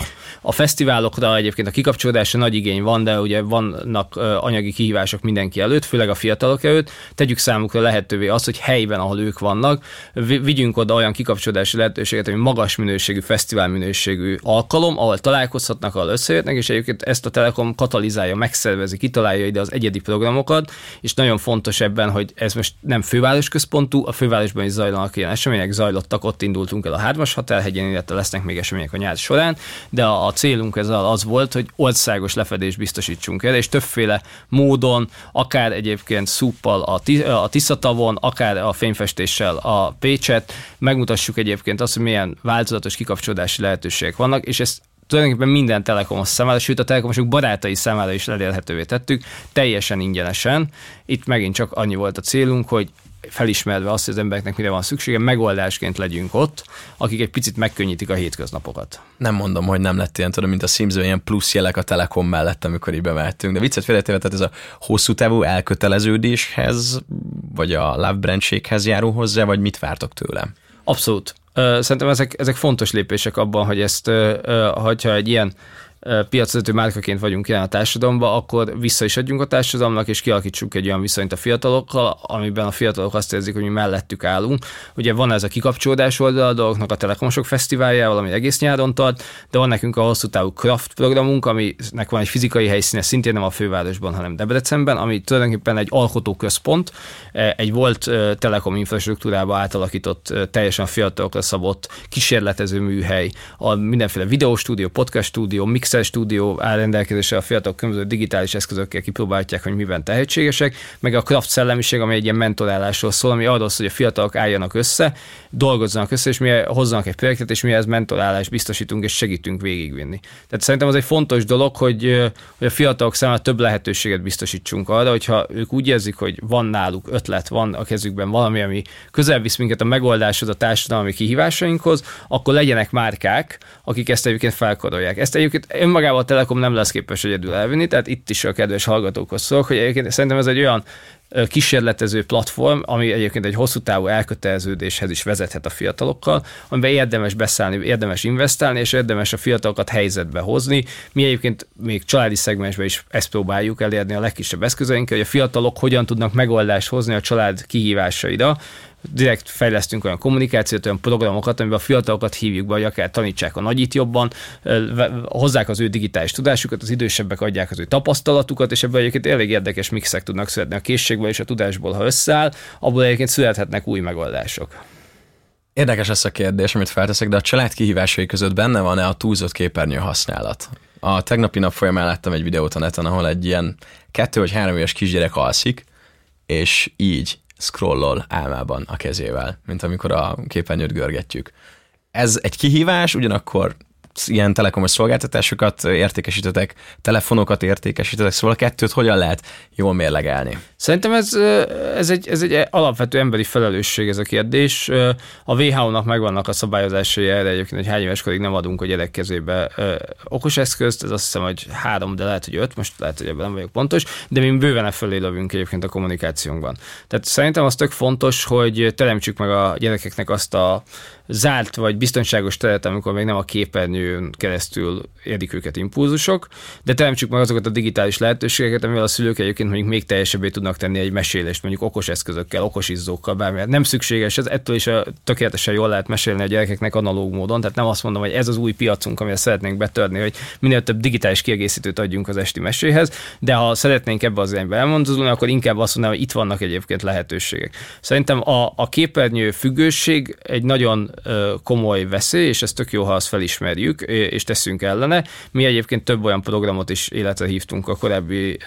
a fesztiválokra egyébként a kikapcsolódásra nagy igény van, de ugye vannak anyagi kihívások mindenki előtt, főleg a fiatalok előtt. Tegyük számukra lehetővé azt, hogy helyben, ahol ők vannak, vigyünk oda olyan kikapcsolódási lehetőséget, ami magas minőség minőségű, fesztivál minőségű alkalom, ahol találkozhatnak, ahol összejöttnek, és egyébként ezt a Telekom katalizálja, megszervezi, kitalálja ide az egyedi programokat, és nagyon fontos ebben, hogy ez most nem főváros központú, a fővárosban is zajlanak ilyen események, zajlottak, ott indultunk el a Hármas Határhegyen, illetve lesznek még események a nyár során, de a célunk ezzel az volt, hogy országos lefedést biztosítsunk el, és többféle módon, akár egyébként szúppal a, Tiszatavon, akár a fényfestéssel a Pécset, megmutassuk egyébként azt, hogy milyen változatos kikapcsolódási lehetőségek vannak, és ezt tulajdonképpen minden telekomos számára, sőt a telekomosok barátai számára is elérhetővé tettük, teljesen ingyenesen. Itt megint csak annyi volt a célunk, hogy felismerve azt, hogy az embereknek mire van szüksége, megoldásként legyünk ott, akik egy picit megkönnyítik a hétköznapokat. Nem mondom, hogy nem lett ilyen, tudom, mint a sims ilyen plusz jelek a Telekom mellett, amikor így bemehettünk, de viccet félretéve, tehát ez a hosszú távú elköteleződéshez, vagy a love brandséghez járó hozzá, vagy mit vártok tőlem? Abszolút. Szerintem ezek, ezek fontos lépések abban, hogy ezt, hogyha egy ilyen piacvezető márkaként vagyunk jelen a társadalomban, akkor vissza is adjunk a társadalomnak, és kialakítsuk egy olyan viszonyt a fiatalokkal, amiben a fiatalok azt érzik, hogy mi mellettük állunk. Ugye van ez a kikapcsolódás oldal a dolgoknak a Telekomosok Fesztiváljával, ami egész nyáron tart, de van nekünk a hosszú távú Craft programunk, aminek van egy fizikai helyszíne, szintén nem a fővárosban, hanem Debrecenben, ami tulajdonképpen egy alkotóközpont, egy volt telekom infrastruktúrába átalakított, teljesen fiatalokra szabott kísérletező műhely, a mindenféle videóstúdió, podcast stúdió, mix Pixel Studio áll rendelkezésre a fiatalok különböző digitális eszközökkel kipróbálják, hogy miben tehetségesek, meg a craft szellemiség, ami egy ilyen mentorálásról szól, ami arról szól, hogy a fiatalok álljanak össze, dolgozzanak össze, és mi hozzanak egy projektet, és mi ez mentorálást biztosítunk, és segítünk végigvinni. Tehát szerintem az egy fontos dolog, hogy, hogy a fiatalok számára több lehetőséget biztosítsunk arra, hogyha ők úgy érzik, hogy van náluk ötlet, van a kezükben valami, ami közel visz minket a megoldáshoz, a társadalmi kihívásainkhoz, akkor legyenek márkák, akik ezt egyébként felkarolják. Ezt egyébként önmagával a Telekom nem lesz képes egyedül elvinni, tehát itt is a kedves hallgatókhoz szólok, hogy egyébként szerintem ez egy olyan kísérletező platform, ami egyébként egy hosszú távú elköteleződéshez is vezethet a fiatalokkal, amiben érdemes beszállni, érdemes investálni, és érdemes a fiatalokat helyzetbe hozni. Mi egyébként még családi szegmensben is ezt próbáljuk elérni a legkisebb eszközeinkkel, hogy a fiatalok hogyan tudnak megoldást hozni a család kihívásaira, direkt fejlesztünk olyan kommunikációt, olyan programokat, amiben a fiatalokat hívjuk be, hogy akár tanítsák a nagyit jobban, hozzák az ő digitális tudásukat, az idősebbek adják az ő tapasztalatukat, és ebből egyébként elég érdekes mixek tudnak születni a készségből és a tudásból, ha összeáll, abból egyébként születhetnek új megoldások. Érdekes ez a kérdés, amit felteszek, de a család kihívásai között benne van-e a túlzott képernyő használat? A tegnapi nap folyamán láttam egy videót a neten, ahol egy ilyen kettő vagy három éves kisgyerek alszik, és így scrollol álmában a kezével, mint amikor a képernyőt görgetjük. Ez egy kihívás, ugyanakkor ilyen telekomos szolgáltatásokat értékesítetek, telefonokat értékesítetek, szóval a kettőt hogyan lehet jól mérlegelni? Szerintem ez, ez, egy, ez egy alapvető emberi felelősség ez a kérdés. A WHO-nak megvannak a szabályozásai erre egyébként, hogy hány éves korig nem adunk a gyerek kezébe okos eszközt, ez azt hiszem, hogy három, de lehet, hogy öt, most lehet, hogy ebben nem vagyok pontos, de mi bőven e fölé lövünk egyébként a kommunikációnkban. Tehát szerintem az tök fontos, hogy teremtsük meg a gyerekeknek azt a zárt vagy biztonságos teret, amikor még nem a képernyőn keresztül érdik őket impulzusok, de teremtsük meg azokat a digitális lehetőségeket, amivel a szülők egyébként mondjuk még teljesebbé tudnak tenni egy mesélést, mondjuk okos eszközökkel, okos izzókkal, bármi. Nem szükséges, ez ettől is a, tökéletesen jól lehet mesélni a gyerekeknek analóg módon, tehát nem azt mondom, hogy ez az új piacunk, amivel szeretnénk betörni, hogy minél több digitális kiegészítőt adjunk az esti meséhez, de ha szeretnénk ebbe az irányba elmondani, akkor inkább azt mondanám, hogy itt vannak egyébként lehetőségek. Szerintem a, a képernyő függőség egy nagyon komoly veszély, és ezt tök jó, ha azt felismerjük, és teszünk ellene. Mi egyébként több olyan programot is életre hívtunk a korábbi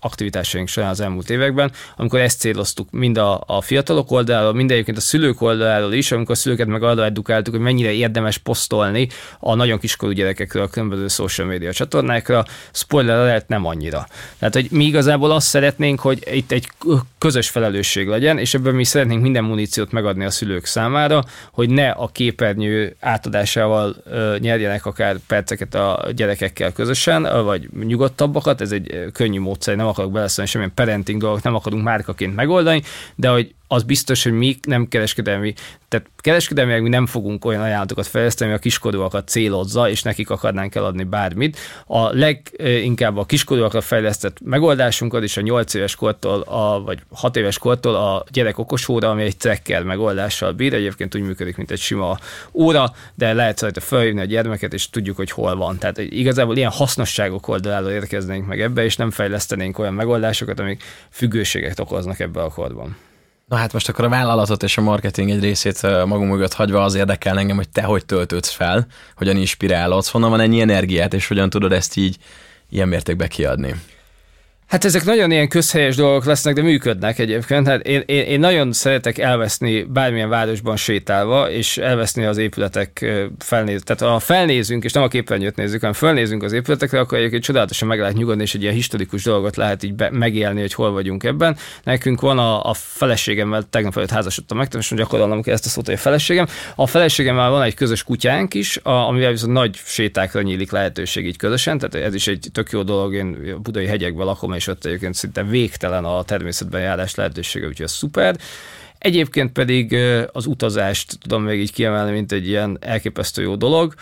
aktivitásaink során az elmúlt években, amikor ezt céloztuk mind a, a fiatalok oldaláról, mind egyébként a szülők oldaláról is, amikor a szülőket meg arra edukáltuk, hogy mennyire érdemes posztolni a nagyon kiskorú gyerekekről a különböző social media csatornákra. Spoiler lehet nem annyira. Tehát, hogy mi igazából azt szeretnénk, hogy itt egy közös felelősség legyen, és ebben mi szeretnénk minden muníciót megadni a szülők számára, hogy ne a képernyő átadásával nyerjenek akár perceket a gyerekekkel közösen, vagy nyugodtabbakat, ez egy könnyű módszer, nem akarok beleszólni semmilyen parenting dolgot, nem akarunk márkaként megoldani, de hogy az biztos, hogy mi nem kereskedelmi, tehát kereskedelmileg mi nem fogunk olyan ajánlatokat fejleszteni, ami a kiskorúakat célozza, és nekik akarnánk eladni bármit. A leginkább a kiskorúakra fejlesztett megoldásunkat is a 8 éves kortól, a, vagy 6 éves kortól a gyerek okosóra, ami egy tracker megoldással bír, egyébként úgy működik, mint egy sima óra, de lehet rajta felhívni a gyermeket, és tudjuk, hogy hol van. Tehát igazából ilyen hasznosságok oldaláról érkeznénk meg ebbe, és nem fejlesztenénk olyan megoldásokat, amik függőséget okoznak ebbe a korban. Na hát most akkor a vállalatot és a marketing egy részét magunk mögött hagyva az érdekel engem, hogy te hogy töltődsz fel, hogyan inspirálodsz, honnan van ennyi energiát, és hogyan tudod ezt így ilyen mértékben kiadni. Hát ezek nagyon ilyen közhelyes dolgok lesznek, de működnek egyébként. Hát én, én, én nagyon szeretek elveszni bármilyen városban sétálva, és elveszni az épületek felnéz. Tehát ha felnézünk, és nem a képernyőt nézzük, hanem felnézünk az épületekre, akkor egyébként csodálatosan meg lehet nyugodni, és egy ilyen historikus dolgot lehet így be, megélni, hogy hol vagyunk ebben. Nekünk van a, a feleségemmel, tegnap előtt házasodtam meg, most gyakorolnom kell ezt a szót, hogy a feleségem. A feleségemmel van egy közös kutyánk is, a, amivel viszont nagy sétákra nyílik lehetőség így közösen, tehát ez is egy tök jó dolog, én budai hegyekben lakom, és ott egyébként szinte végtelen a természetben járás lehetősége, úgyhogy ez szuper. Egyébként pedig az utazást tudom még így kiemelni, mint egy ilyen elképesztő jó dolog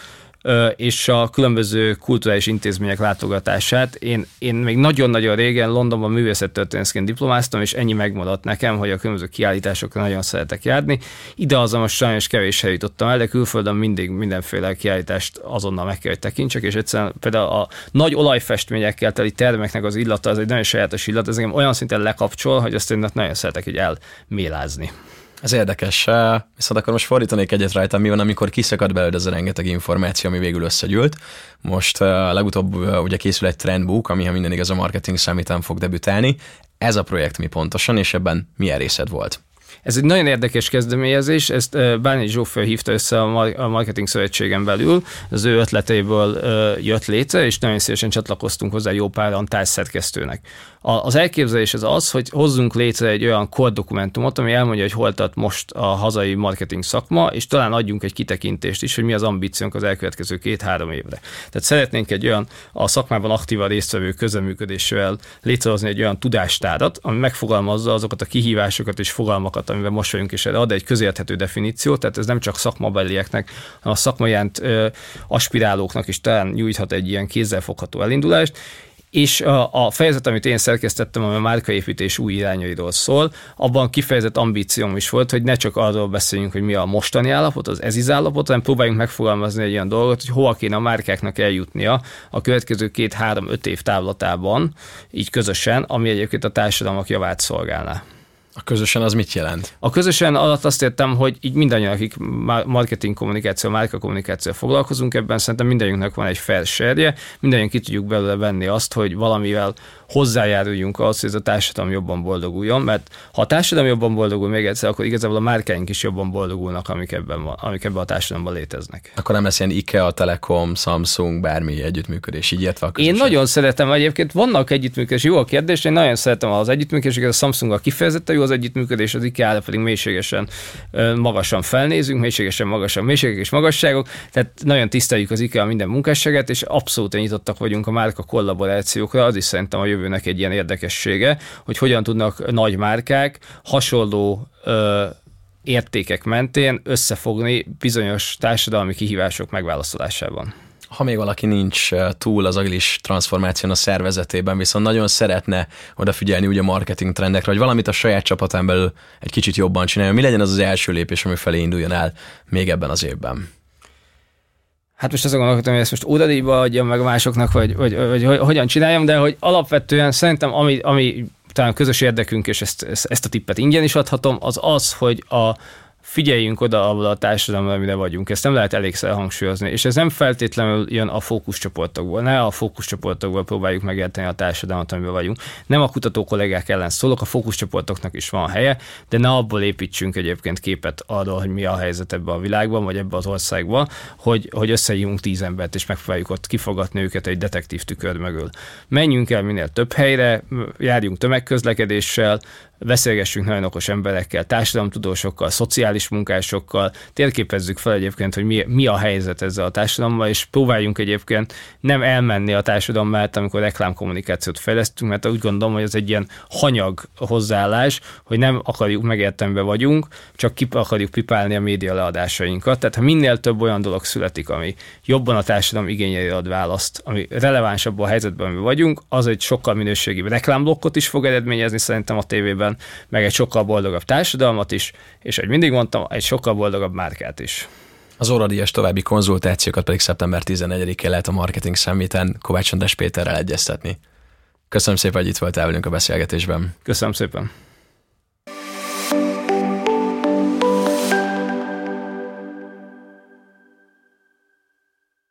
és a különböző kulturális intézmények látogatását. Én, én még nagyon-nagyon régen Londonban művészettörténészként diplomáztam, és ennyi megmaradt nekem, hogy a különböző kiállításokra nagyon szeretek járni. Ide azon sajnos kevés jutottam el, de külföldön mindig mindenféle kiállítást azonnal meg kell, hogy tekintsek, és egyszerűen például a nagy olajfestményekkel teli termeknek az illata, az egy nagyon sajátos illat, ez engem olyan szinten lekapcsol, hogy azt én nagyon szeretek így elmélázni. Ez érdekes, viszont akkor most fordítanék egyet rajta, mi van, amikor kiszakad belőle ez a rengeteg információ, ami végül összegyűlt. Most legutóbb ugye készül egy trendbook, ami ha minden igaz a marketing számítán fog debütálni. Ez a projekt mi pontosan, és ebben milyen részed volt? Ez egy nagyon érdekes kezdeményezés, ezt Bányi Zsófő hívta össze a Marketing Szövetségen belül, az ő ötleteiből jött létre, és nagyon szívesen csatlakoztunk hozzá jó páran társszerkesztőnek. Az elképzelés az az, hogy hozzunk létre egy olyan kordokumentumot, ami elmondja, hogy hol tart most a hazai marketing szakma, és talán adjunk egy kitekintést is, hogy mi az ambíciónk az elkövetkező két-három évre. Tehát szeretnénk egy olyan a szakmában aktívan résztvevő közeműködéssel létrehozni egy olyan tudástárat, ami megfogalmazza azokat a kihívásokat és fogalmakat, amivel most vagyunk, és ad egy közérthető definíciót, tehát ez nem csak szakmabelieknek, hanem a szakmaiánt aspirálóknak is talán nyújthat egy ilyen kézzelfogható elindulást, és a, a fejezet, amit én szerkesztettem, ami a márkaépítés új irányairól szól, abban kifejezett ambícióm is volt, hogy ne csak arról beszéljünk, hogy mi a mostani állapot, az eziz állapot, hanem próbáljunk megfogalmazni egy olyan dolgot, hogy hova kéne a márkáknak eljutnia a következő két-három-öt év távlatában, így közösen, ami egyébként a társadalmak javát szolgálná. A közösen az mit jelent? A közösen alatt azt értem, hogy így mindannyian, akik marketing kommunikáció, márka kommunikáció foglalkozunk ebben, szerintem mindannyiunknak van egy fair mindannyian ki tudjuk belőle venni azt, hogy valamivel hozzájáruljunk ahhoz, hogy ez a társadalom jobban boldoguljon, mert ha a társadalom jobban boldogul még egyszer, akkor igazából a márkáink is jobban boldogulnak, amik ebben, van, amik ebben a társadalomban léteznek. Akkor nem lesz ilyen IKEA, Telekom, Samsung, bármi együttműködés, így értve a Én nagyon szeretem, egyébként vannak együttműködés, jó a kérdés, én nagyon szeretem az együttműködéseket, a Samsung a kifejezetten jó az együttműködés, az IKEA pedig mélységesen magasan felnézünk, mélységesen magasan, mélységek és magasságok, tehát nagyon tiszteljük az IKEA minden munkásságát, és abszolút nyitottak vagyunk a márka kollaborációkra, az is szerintem a jövőnek egy ilyen érdekessége, hogy hogyan tudnak nagy márkák hasonló ö, értékek mentén összefogni bizonyos társadalmi kihívások megválaszolásában ha még valaki nincs túl az agilis transformáción a szervezetében, viszont nagyon szeretne odafigyelni ugye a marketing trendekre, hogy valamit a saját csapatán belül egy kicsit jobban csinálja, mi legyen az az első lépés, ami felé induljon el még ebben az évben? Hát most azon gondolkodtam, hogy ezt most óradíjba adjam meg másoknak, vagy, vagy, vagy, vagy hogyan csináljam, de hogy alapvetően szerintem, ami, ami talán közös érdekünk, és ezt, ezt a tippet ingyen is adhatom, az az, hogy a figyeljünk oda abban a társadalomra, amire vagyunk. Ezt nem lehet elégszer hangsúlyozni. És ez nem feltétlenül jön a fókuszcsoportokból. Ne a fókuszcsoportokból próbáljuk megérteni a társadalmat, amiben vagyunk. Nem a kutató kollégák ellen szólok, a fókuszcsoportoknak is van helye, de ne abból építsünk egyébként képet arról, hogy mi a helyzet ebben a világban, vagy ebben az országban, hogy, hogy összehívunk tíz embert, és megpróbáljuk ott kifogatni őket egy detektív tükör mögül. Menjünk el minél több helyre, járjunk tömegközlekedéssel, beszélgessünk nagyon okos emberekkel, társadalomtudósokkal, szociális munkásokkal, térképezzük fel egyébként, hogy mi, mi a helyzet ezzel a társadalommal, és próbáljunk egyébként nem elmenni a társadalom mellett, amikor reklámkommunikációt fejlesztünk, mert úgy gondolom, hogy ez egy ilyen hanyag hozzáállás, hogy nem akarjuk megértembe vagyunk, csak ki akarjuk pipálni a média leadásainkat. Tehát ha minél több olyan dolog születik, ami jobban a társadalom igényeire ad választ, ami relevánsabb a helyzetben, amiben vagyunk, az egy sokkal minőségibb reklámblokkot is fog eredményezni szerintem a tévében, meg egy sokkal boldogabb társadalmat is, és egy mindig mondtam, egy sokkal boldogabb márkát is. Az óradíjas további konzultációkat pedig szeptember 14-én lehet a Marketing Summit-en Kovács András Péterrel egyeztetni. Köszönöm szépen, hogy itt voltál velünk a beszélgetésben. Köszönöm szépen.